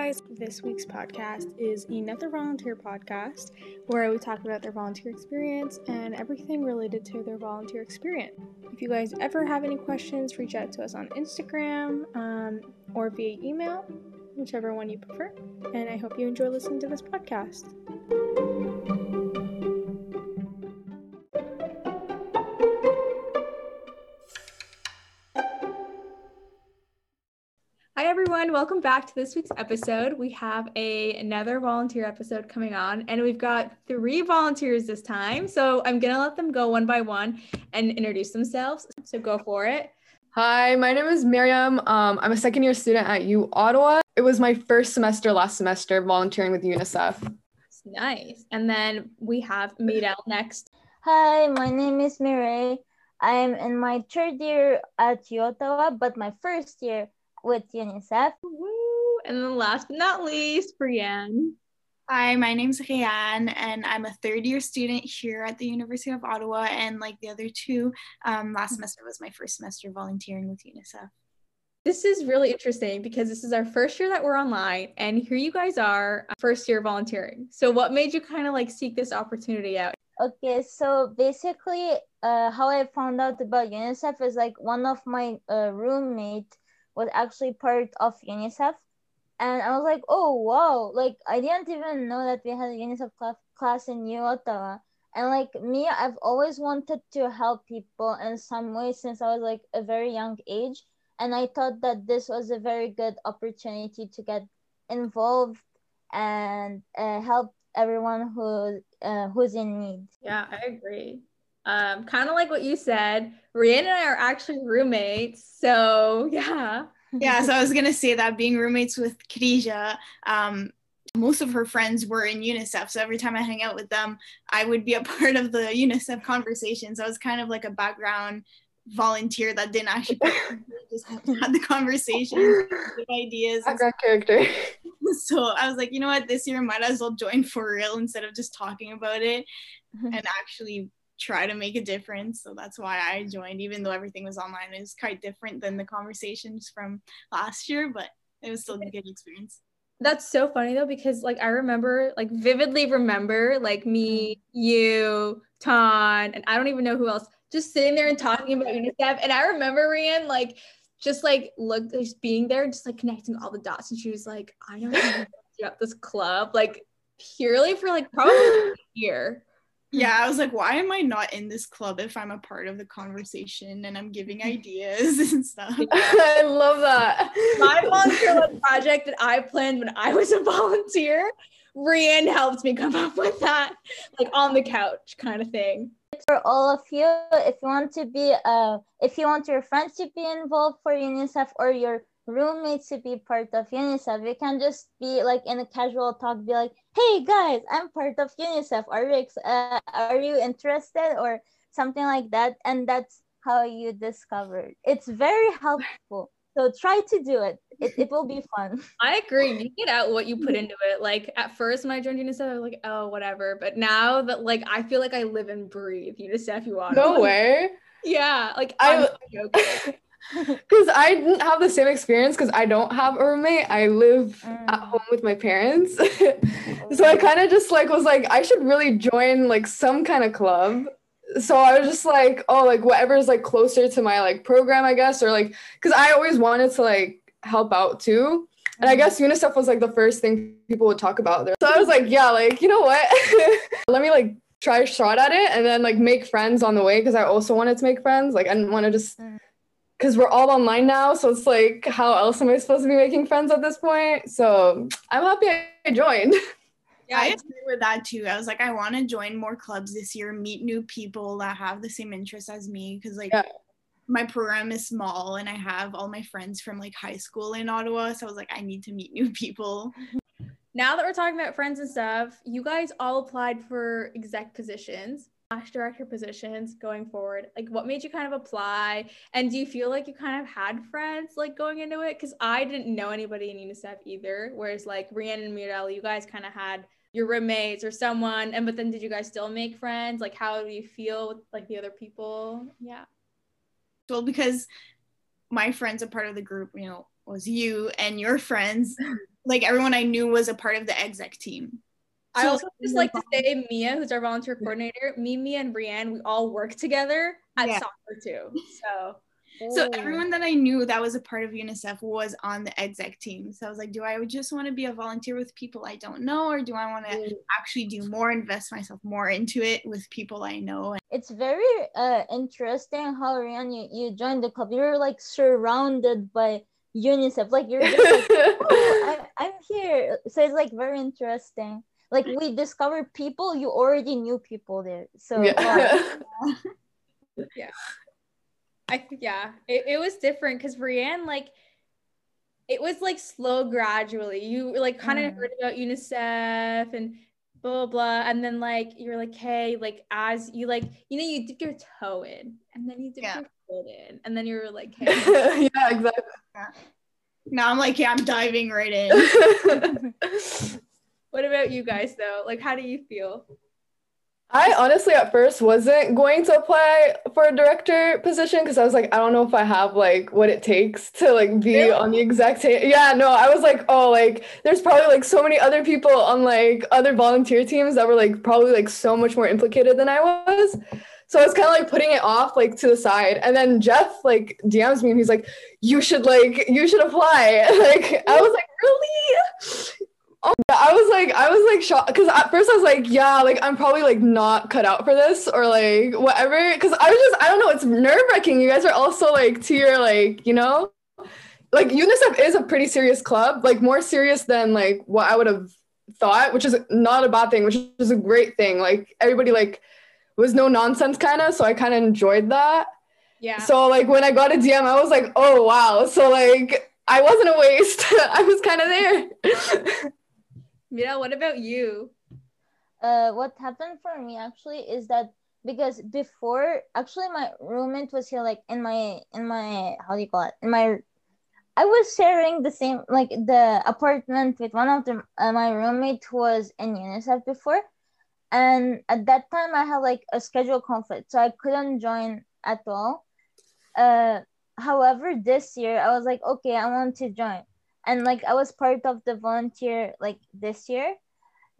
guys. This week's podcast is another volunteer podcast where we talk about their volunteer experience and everything related to their volunteer experience. If you guys ever have any questions, reach out to us on Instagram um, or via email, whichever one you prefer. And I hope you enjoy listening to this podcast. Everyone, welcome back to this week's episode. We have a another volunteer episode coming on and we've got three volunteers this time. So I'm going to let them go one by one and introduce themselves. So go for it. Hi, my name is Miriam. Um, I'm a second year student at U Ottawa. It was my first semester last semester volunteering with UNICEF. Nice. And then we have Meadel next. Hi, my name is Mireille. I'm in my third year at U Ottawa, but my first year with UNICEF. Woo. And then last but not least, Brienne. Hi, my name's Rianne, and I'm a third year student here at the University of Ottawa. And like the other two, um, last semester was my first semester volunteering with UNICEF. This is really interesting because this is our first year that we're online, and here you guys are, uh, first year volunteering. So, what made you kind of like seek this opportunity out? Okay, so basically, uh, how I found out about UNICEF is like one of my uh, roommates was actually part of UNICEF. And I was like, oh, wow. Like, I didn't even know that we had a UNICEF cl- class in U Ottawa. And like me, I've always wanted to help people in some way since I was like a very young age. And I thought that this was a very good opportunity to get involved and uh, help everyone who uh, who's in need. Yeah, I agree. Um, kind of like what you said, Rianne and I are actually roommates. So yeah. Yeah, so I was gonna say that being roommates with Khadija, um, most of her friends were in UNICEF. So every time I hang out with them, I would be a part of the UNICEF conversation. So I was kind of like a background volunteer that didn't actually just had the conversation, ideas. Background character. So I was like, you know what, this year I might as well join for real instead of just talking about it and actually try to make a difference. So that's why I joined, even though everything was online. It was quite different than the conversations from last year, but it was still a good experience. That's so funny though, because like I remember, like vividly remember, like me, mm-hmm. you, Ton, and I don't even know who else, just sitting there and talking about UNICEF. And I remember Rianne, like, just like look just being there, just like connecting all the dots. And she was like, I don't know about this club, like purely for like probably a year. Yeah, I was like, why am I not in this club if I'm a part of the conversation and I'm giving ideas and stuff? I love that. My volunteer project that I planned when I was a volunteer, Rianne helped me come up with that, like on the couch kind of thing. For all of you, if you want to be, uh, if you want your friends to be involved for UNICEF or your roommates to be part of UNICEF, you can just be like in a casual talk, be like, "Hey guys, I'm part of UNICEF. Are you ex- uh, are you interested?" or something like that, and that's how you discover. It's very helpful. So try to do it. It, it will be fun. I agree. You get out what you put into it. Like at first when I joined UNICEF, I was like, oh, whatever. But now that like I feel like I live and breathe UNICEF you want. No way. Yeah. Like I- I'm joking. Because I didn't have the same experience because I don't have a roommate. I live at Mm. home with my parents. so I kind of just like was like, I should really join like some kind of club. So I was just like, oh, like whatever's like closer to my like program, I guess, or like, because I always wanted to like help out too. And I guess UNICEF was like the first thing people would talk about there. So I was like, yeah, like, you know what? Let me like try a shot at it and then like make friends on the way because I also wanted to make friends. Like I didn't want to just Mm. Because we're all online now. So it's like, how else am I supposed to be making friends at this point? So I'm happy I joined. Yeah, I agree with that too. I was like, I want to join more clubs this year, meet new people that have the same interests as me. Because like Yeah. my program is small and I have all my friends from like high school in Ottawa. So I was like, I need to meet new people. now that we're talking about friends and stuff, you guys all applied for exec positions, slash director positions going forward. Like what made you kind of apply? And do you feel like you kind of had friends like going into it? Because I didn't know anybody in UNICEF either. Whereas like Rianne and Mirel, you guys kind of had your roommates or someone. And but then did you guys still make friends? Like how do you feel with like the other people? Yeah. Well, because my friends are part of the group, you know, was you and your friends. like everyone I knew was a part of the exec team. I also just like to say Mia, who's our volunteer coordinator, me, Mia, and Brienne, we all work together at Yeah. soccer too. So So everyone that I knew that was a part of UNICEF was on the exec team. So I was like, do I just want to be a volunteer with people I don't know, or do I want to Mm. actually do more, invest myself more into it with people I know? it's very uh interesting how Rian you, you joined the club. You're like surrounded by UNICEF. Like you're just like, oh, I'm, I'm here. So it's like very interesting. Like we discovered people you already knew people there. So yeah. I yeah, it, it was different because Brienne like it was like slow gradually. You like kind of Mm. heard about UNICEF and blah blah blah, and then like you're like, hey, like as you like you know you dip your toe in, and then you dip Yeah. your foot in, and then you're like, hey, yeah, exactly. Now I'm like, yeah, I'm diving right in. what about you guys though? Like, how do you feel? I honestly at first wasn't going to apply for a director position because I was like, I don't know if I have like what it takes to like be Really? on the exec team. Yeah, no, I was like, oh, like there's probably like so many other people on like other volunteer teams that were like probably like so much more implicated than I was. So I was kind of like putting it off like to the side. And then Jeff like DMs me and he's like, you should like, you should apply. Like I was like, really? Oh, I was like, I was like shocked because at first I was like, yeah, like I'm probably like not cut out for this or like whatever. Because I was just, I don't know, it's nerve wracking. You guys are also like to your like, you know, like UNICEF is a pretty serious club, like more serious than like what I would have thought, which is not a bad thing, which is a great thing. Like everybody like was no nonsense kind of, so I kind of enjoyed that. Yeah. So like when I got a DM, I was like, oh wow. So like I wasn't a waste. I was kind of there. Mira, what about you? uh what happened for me actually is that because before actually my roommate was here like in my in my how do you call it? In my i was sharing the same like the apartment with one of the uh, my roommate who was in unicef before. And at that time i had like a schedule conflict so i couldn't join at all. Uh however this year i was like okay i want to join and like i was part of the volunteer like this year.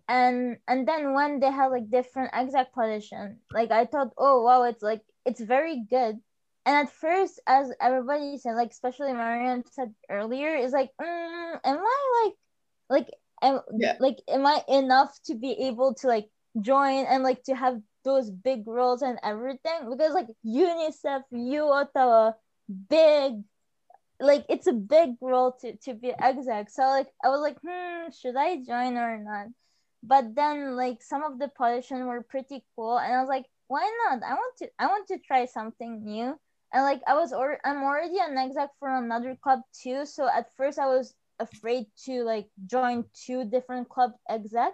And and then when they had like different exec position. Like i thought oh wow it's like it's very good. And at first as everybody said like especially mariam said earlier is like mm, am i like like am, Yeah. like am i enough to be able to like join and like to have those big roles and everything? Because like unicef u ottawa big like it's a big role to to be exec. So like i was like hmm should i join or not? But then like some of the positions were pretty cool and i was like why not? I want to i want to try something new. And like i was or i'm already an exec for another club too so at first i was afraid to like join two different club exec.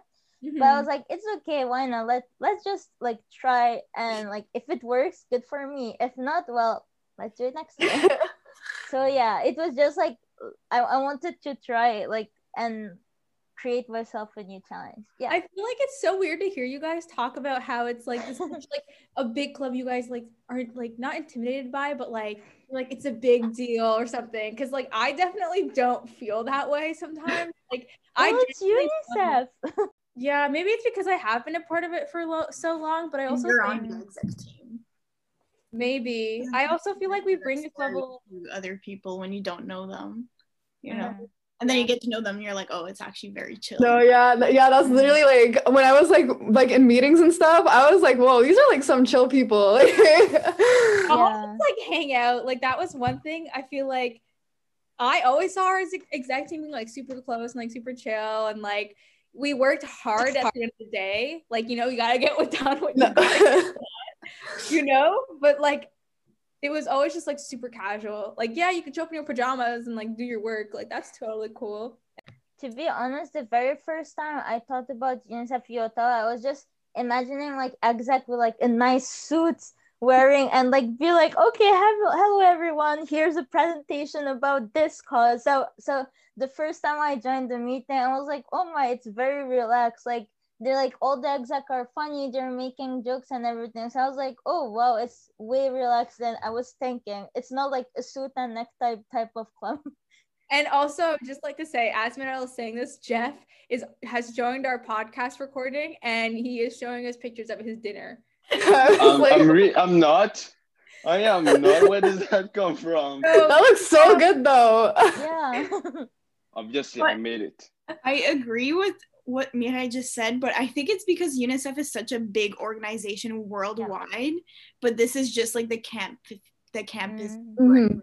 But i was like it's okay why not? Let let's just like try and like if it works good for me. If not well let's do it next year so yeah it was just like i, I wanted to try it, like and create myself a new challenge yeah I feel like it's so weird to hear you guys talk about how it's like this is like a big club you guys like are like not intimidated by, but like like it's a big deal or something. Cause like I definitely don't feel that way sometimes. Like I oh, it's genuinely unicef Yeah, maybe it's because I have been a part of it for lo- so long, but I also You're think on the exec team. Maybe I also feel like we bring this level. to other people when you don't know them, you know, Mhm. and then you get to know them. And you're like, oh, it's actually very chill. No, yeah, yeah, that's literally like when I was like like in meetings and stuff, I was like, whoa, these are like some chill people. I'll like hang out. Like that was one thing I feel like I always saw our ex- exec team being like super close and like super chill and like we worked hard at the end of the day. Like, you know, you gotta get what done what you No. you know? But like it was always just like super casual. Like, yeah, you could show up in your pajamas and like do your work. Like that's totally cool. to be honest the very first time i thought about unicef Ottawa, i was just imagining like exec with like a nice suit wearing and like be like okay hello, hello everyone here's a presentation about this cause so so the first time i joined the meeting i was like oh my it's very relaxed like they're like all the exec are funny they're making jokes and everything so i was like oh wow it's way relaxed than i was thinking it's not like a suit and necktie type of club And also, just like to say, as Manel is saying this, Jeff is has joined our podcast recording, and he is showing us pictures of his dinner. Um, I'm, re- I'm not. I am not. Where does that come from? that looks so good though. yeah. Obviously, I made it. I agree with what Mihai just said, but I think it's because UNICEF is such a big organization worldwide, but this is just like the camp the campus Mm. Mhm.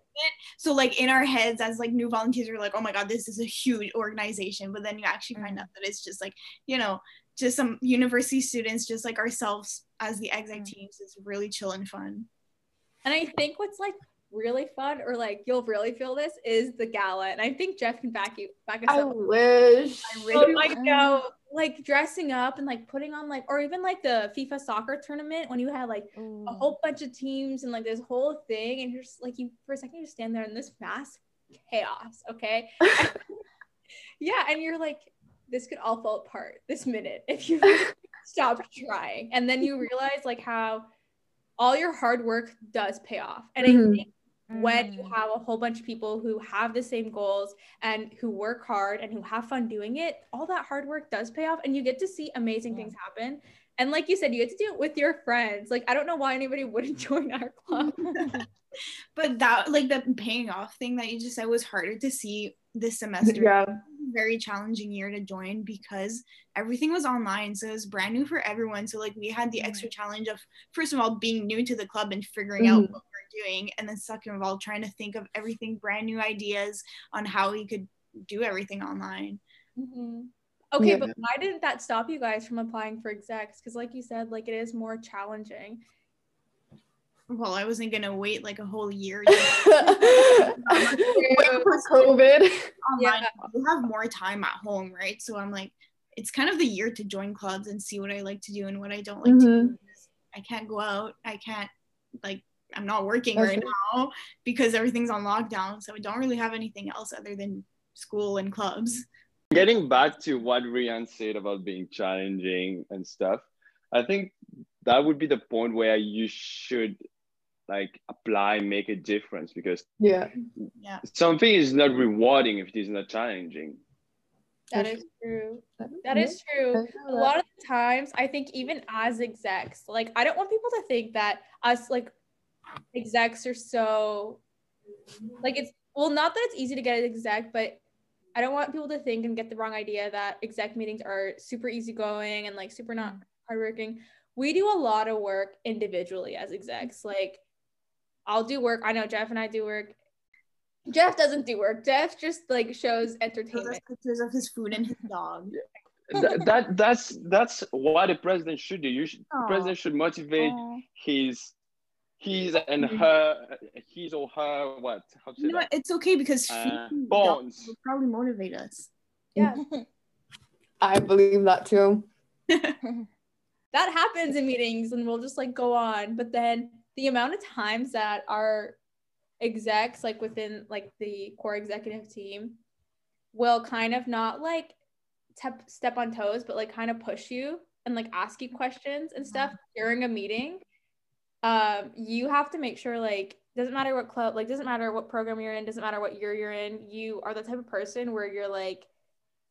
so like in our heads as like new volunteers we're like oh my god this is a huge organization but then you actually find Mm. out that it's just like you know just some university students just like ourselves as the exec Mm. teams is really chill and fun And I think what's like really fun, or like you'll really feel this, is the gala. And I think Jeff can back you back us I up. wish. I really like know, like dressing up and like putting on like, or even like the FIFA soccer tournament when you had like Ooh. a whole bunch of teams and like this whole thing, and you're just like you for a second you just stand there in this mass chaos, okay? yeah, and you're like, this could all fall apart this minute if you stop trying, and then you realize like how all your hard work does pay off, and I Mhm. think when you Mm. have a whole bunch of people who have the same goals and who work hard and who have fun doing it, all that hard work does pay off and you get to see amazing Yeah. things happen. And like you said, you get to do it with your friends. Like I don't know why anybody wouldn't join our club. but that like the paying off thing that you just said was harder to see this semester Yeah. Very challenging year to join because everything was online so it was brand new for everyone so like we had the extra challenge of first of all being new to the club and figuring out Mhm. what we're doing and then second of all trying to think of everything brand new ideas on how we could do everything online Okay, Yeah. but why didn't that stop you guys from applying for execs? Because like you said, like it is more challenging. Well i wasn't gonna wait like a whole year Wait for COVID. online we have more time at home right so i'm like it's kind of the year to join clubs and see what i like to do and what i don't like to Mhm. do i can't go out i can't like i'm not working That's right right. now because everything's on lockdown so i don't really have anything else other than school and clubs Getting back to what Rian said about being challenging and stuff, I think that would be the point where you should like apply, make a difference because Yeah. yeah something is not rewarding if it is not challenging. That is true. That is true. A lot of the times, I think even as execs, like I don't want people to think that us like execs are so like it's well, not that it's easy to get an exec, but I don't want people to think and get the wrong idea that exec meetings are super easygoing and like super not hardworking. We do a lot of work individually as execs. Like I'll do work. I know Jeff and I do work. Jeff doesn't do work. Jeff just like shows Shows entertainment. pictures of his food and his dog that, that that's that's what a president should do. You should, the president should motivate Aw. his his and her his or her what how to you know that? what? it's okay because Uh, feeding bonds. will probably motivate us Yeah. I believe that too. that happens in meetings and we'll just like go on but then the amount of times that our execs like within like the core executive team will kind of not like tep- step on toes but like kind of push you and like ask you questions and stuff during a meeting um you have to make sure like doesn't matter what club like doesn't matter what program you're in doesn't matter what year you're in you are the type of person where you're like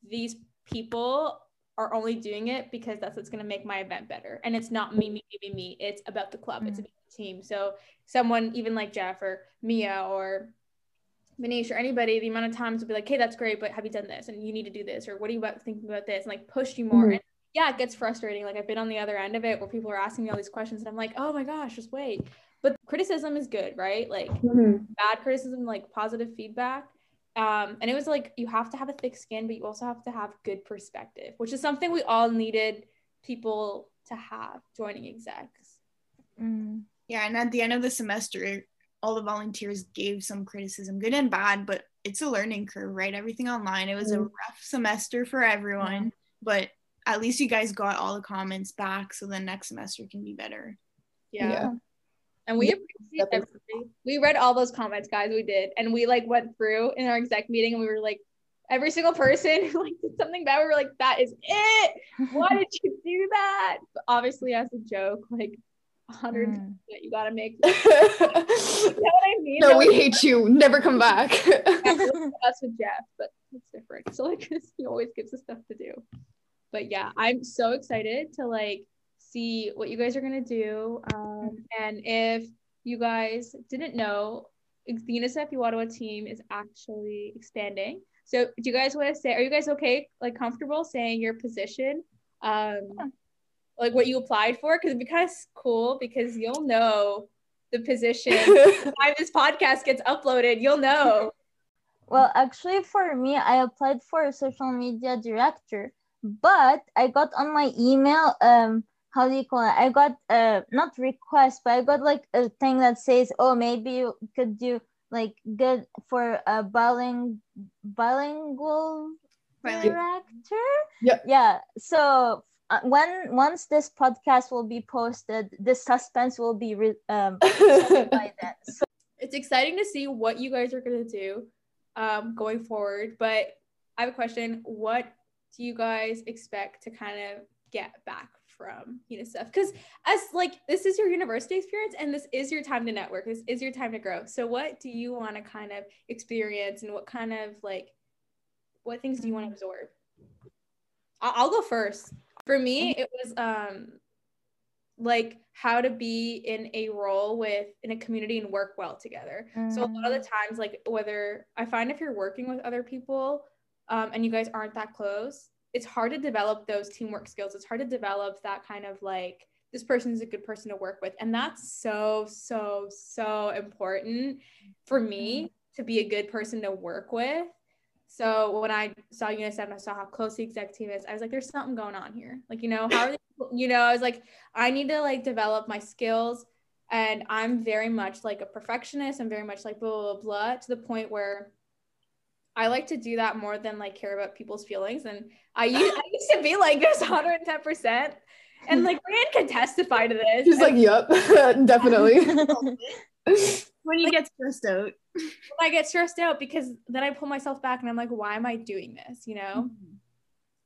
these people are only doing it because that's what's going to make my event better. And it's not me, me, me, me, me. It's about the club. It's Mm. about team. So someone even like Jeff or Mia or Manish or anybody, the amount of times will be like, hey, that's great, but have you done this? And you need to do this. Or what are you about thinking about this? And like push you more. Mhm. And yeah, it gets frustrating. Like I've been on the other end of it where people are asking me all these questions and I'm like, oh my gosh, just wait. But criticism is good, right? Like Mhm. bad criticism, like positive feedback. Um, and it was like you have to have a thick skin, but you also have to have good perspective, which is something we all needed people to have joining execs. Mm. Yeah, and at the end of the semester, all the volunteers gave some criticism, good and bad, but it's a learning curve, right? Everything online. It was a Mm. rough semester for everyone, but at least you guys got all the comments back, so the next semester can be better. Yeah. Yeah. And we Yeah, appreciate definitely. everybody. We read all those comments, guys. We did. And we like went through in our exec meeting and we were like, every single person who like did something bad, we were like, that is it. Why did you do that? But obviously, as a joke, like 100 Mm. you gotta make you know what I mean? no, Though, we like, hate you. Never come back. that's with Jeff, but it's different. So like he always gives us stuff to do. But yeah, I'm so excited to like see what you guys are gonna do. Um, and if you guys didn't know, the UNICEF Ottawa team is actually expanding. So do you guys want to say? Are you guys okay, like comfortable saying your position? Um, like what you applied for, because it'd be kind of cool because you'll know the position. By the time this podcast gets uploaded, you'll know. Well, actually, for me, I applied for a social media director, but I got on my email. Um, how do you call it? I got uh not request, but I got like a thing that says, "Oh, maybe you could do like good for a biling bilingual Bilingual. director." Yeah. Yeah. So uh, when once this podcast will be posted, the suspense will be re- um by then. So it's exciting to see what you guys are going to do um, going forward. But I have a question. What do you guys expect to kind of get back from UNICEF? Because as like this is your university experience and this is your time to network. This is your time to grow. So what do you want to kind of experience and what kind of like what things do you want to absorb? I'll, I'll go first. For me, it was um like how to be in a role with in a community and work well together. So a lot of the times, like whether I find if you're working with other people um, and you guys aren't that close, it's hard to develop those teamwork skills. It's hard to develop that kind of like this person is a good person to work with, and that's so so so important for me to be a good person to work with. So when I saw UNICEF and I saw how close the exec team is, I was like, there's something going on here. Like, you know, how are they, you know, I was like, I need to like develop my skills. And I'm very much like a perfectionist. I'm very much like blah, blah, blah, blah, to the point where I like to do that more than like care about people's feelings. And I used, I used to be like this 110%. And like Rand can testify to this. She's like, "Yep, definitely." when you get stressed out. I get stressed out because then I pull myself back and I'm like, why am I doing this? You know?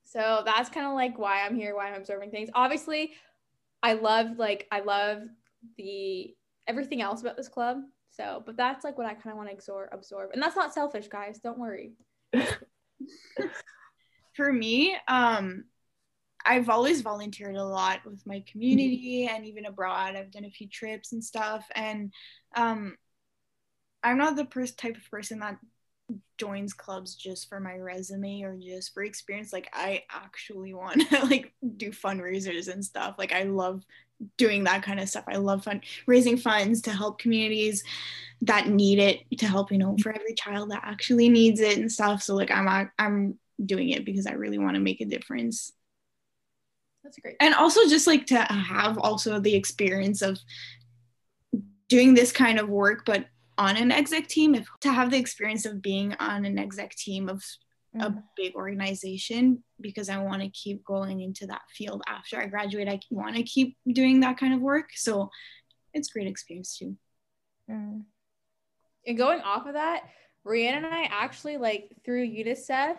So that's kind of like why I'm here, why I'm observing things. Obviously, I love like I love the everything else about this club. So, but that's like what I kind of want to absorb absorb. And that's not selfish, guys. Don't worry. For me, um, I've always volunteered a lot with my community and even abroad. I've done a few trips and stuff. And um, I'm not the pers- type of person that joins clubs just for my resume or just for experience. Like I actually want to like do fundraisers and stuff. Like I love doing that kind of stuff. I love fun raising funds to help communities that need it to help, you know, for every child that actually needs it and stuff. So like I'm I'm doing it because I really want to make a difference That's great. and also just like to have also the experience of doing this kind of work but on an exec team if to have the experience of being on an exec team of a big organization because i want to keep going into that field. After i graduate i want to keep doing that kind of work. So it's great experience too. Mm. And going off of that, Rihanna and I actually like through UNICEF,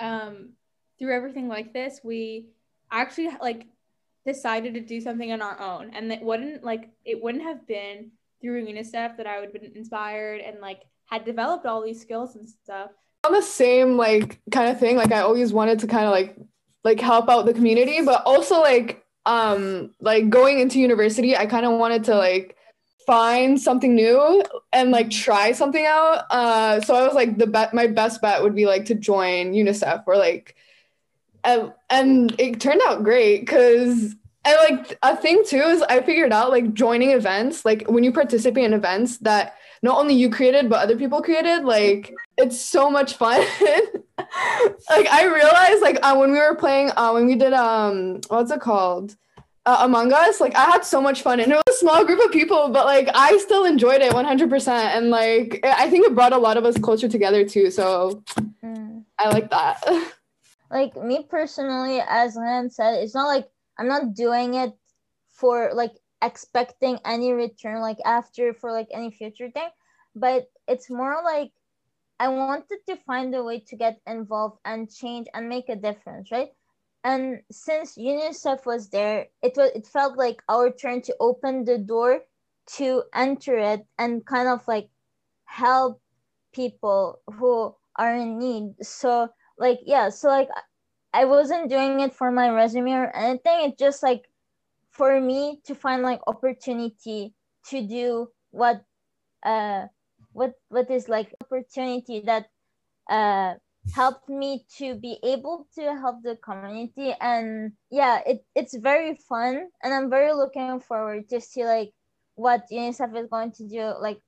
um, through everything like this, we actually like decided to do something on our own, and it wouldn't like it wouldn't have been through UNICEF that I would have been inspired and like had developed all these skills and stuff. on the same like kind of thing like i always wanted to kind of like like help out the community but also like um like going into university i kind of wanted to like find something new and like try something out uh so i was like the bet my best bet would be like to join unicef or like and, and it turned out great because and like a thing too is i figured out like joining events like when you participate in events that not only you created but other people created like it's so much fun. Like i realized like uh, when we were playing uh, when we did um what's it called? Uh, among us like i had so much fun and it was a small group of people but like i still enjoyed it 100% and like i think it brought a lot of us closer together too so Mm. i like that. Like me personally, as Lan said, it's not like I'm not doing it for like expecting any return, like after for like any future thing, but it's more like I wanted to find a way to get involved and change and make a difference, right? and since UNICEF was there, it was it felt like our turn to open the door to enter it and kind of like help people who are in need. So like yeah, so like I wasn't doing it for my resume or anything. It's just like for me to find like opportunity to do what uh what what is like opportunity that uh helped me to be able to help the community. And yeah it, it's very fun. And i'm very looking forward to see like what unicef is going to do like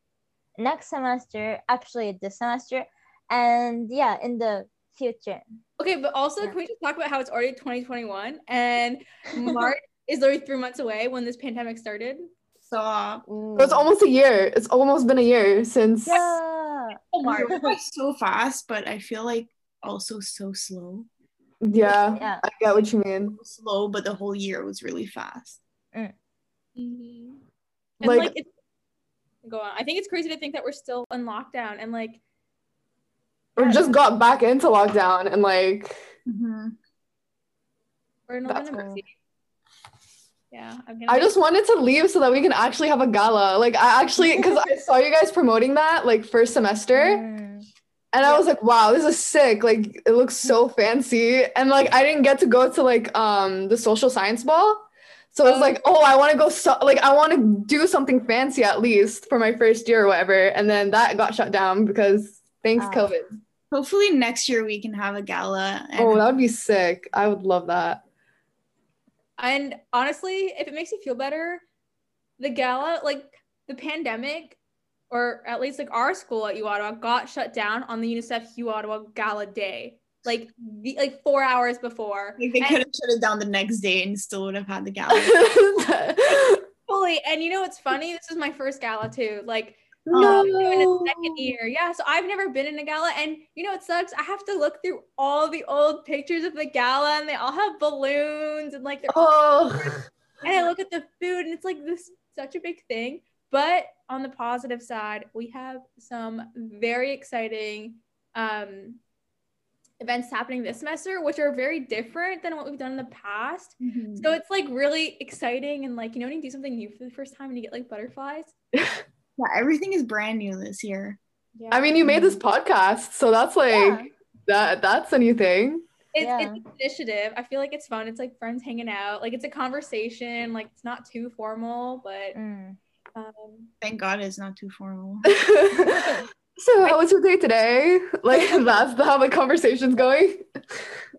next semester actually this semester. And yeah in the future Okay, but also Yeah. can we just talk about how it's already 2021 and March is literally three months away when this pandemic started? So uh, It's almost a year. It's almost been a year since. yeah Oh, March. it so fast, but I feel like also so slow. Yeah, yeah I get what you mean. Slow, but the whole year was really fast. Mhm. And Like- like, it's, go on. I think it's crazy to think that we're still in lockdown and like We just got back into lockdown and like we're in That's November. cool. Yeah, I'm gonna I just wanted to leave so that we can actually have a gala. Like I actually because I saw you guys promoting that like first semester Mm. and I was like, wow, this is sick. Like it looks so fancy. And like I didn't get to go to like um the social science ball. So I was like, oh, I want to go so like I want to do something fancy at least for my first year or whatever. And then that got shut down because thanks Ah. COVID. Hopefully next year we can have a gala. And Oh, that would be sick. I would love that. And honestly, if it makes you feel better, the gala, like the pandemic, or at least like our school at U Ottawa, got shut down on the UNICEF U Ottawa Gala Day, like the, like four hours before. like they And- could have shut it down the next day and still would have had the gala. Fully, and you know what's funny? This is my first gala too. Like no. Doing a second year. Yeah, so I've never been in a gala, and you know it sucks. I have to look through all the old pictures of the gala, and they all have balloons and like they're Oh, and I look at the food and it's like this such a big thing. But on the positive side, we have some very exciting um, events happening this semester, which are very different than what we've done in the past. So it's like really exciting and like you know when you do something new for the first time and you get like butterflies. yeah, everything is brand new this year. Yeah, I mean, you made this podcast, so that's like Yeah. that. That's a new thing. it's, yeah. it's an initiative. I feel like it's fun. It's like friends hanging out. Like it's a conversation. Like it's not too formal, but Mm. um, Thank God it's not too formal. so, how was your day today? Like, that's the, how the conversation's going.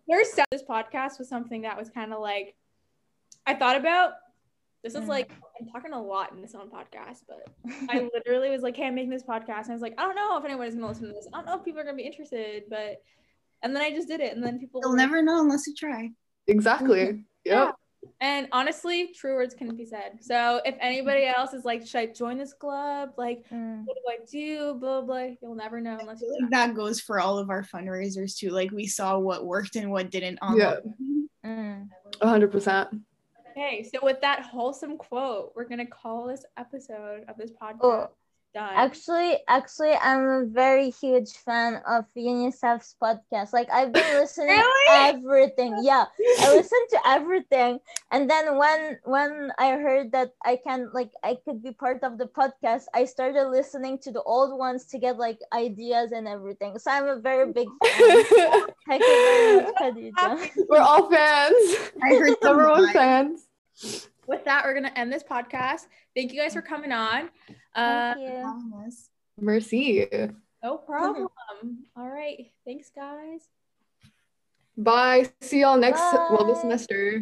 There's so- this podcast was something that was kind of like I thought about. This is Mm. like I'm talking a lot in this own podcast, but I literally was like, "Hey, I'm making this podcast," and I was like, "I don't know if anybody's gonna listen to this. I don't know if people are gonna be interested." But and then I just did it, and then people You'll were- never know unless you try. Exactly. Yep. And honestly, true words can be said. So if anybody else is like, "Should I join this club?" Like, Mm. what do I do? Blah blah. blah. You'll never know unless you. like that goes for all of our fundraisers too. Like we saw what worked and what didn't on Yeah. Mm. A hundred percent. Okay, so with that wholesome quote, we're gonna call this episode of this podcast Oh, done. Actually, actually, I'm a very huge fan of UNICEF's podcast. Like I've been listening Really? everything. Yeah, I listen to everything. And then when when I heard that I can like I could be part of the podcast, I started listening to the old ones to get like ideas and everything. So I'm a very big fan. Thank you very much, Khadija. We're all fans. I heard some Everyone's vibes. fans. With that, we're gonna end this podcast. Thank you guys for coming on. Uh, Thank you. Promise. Mercy. no problem. All right, thanks, guys. Bye. See y'all next well this semester.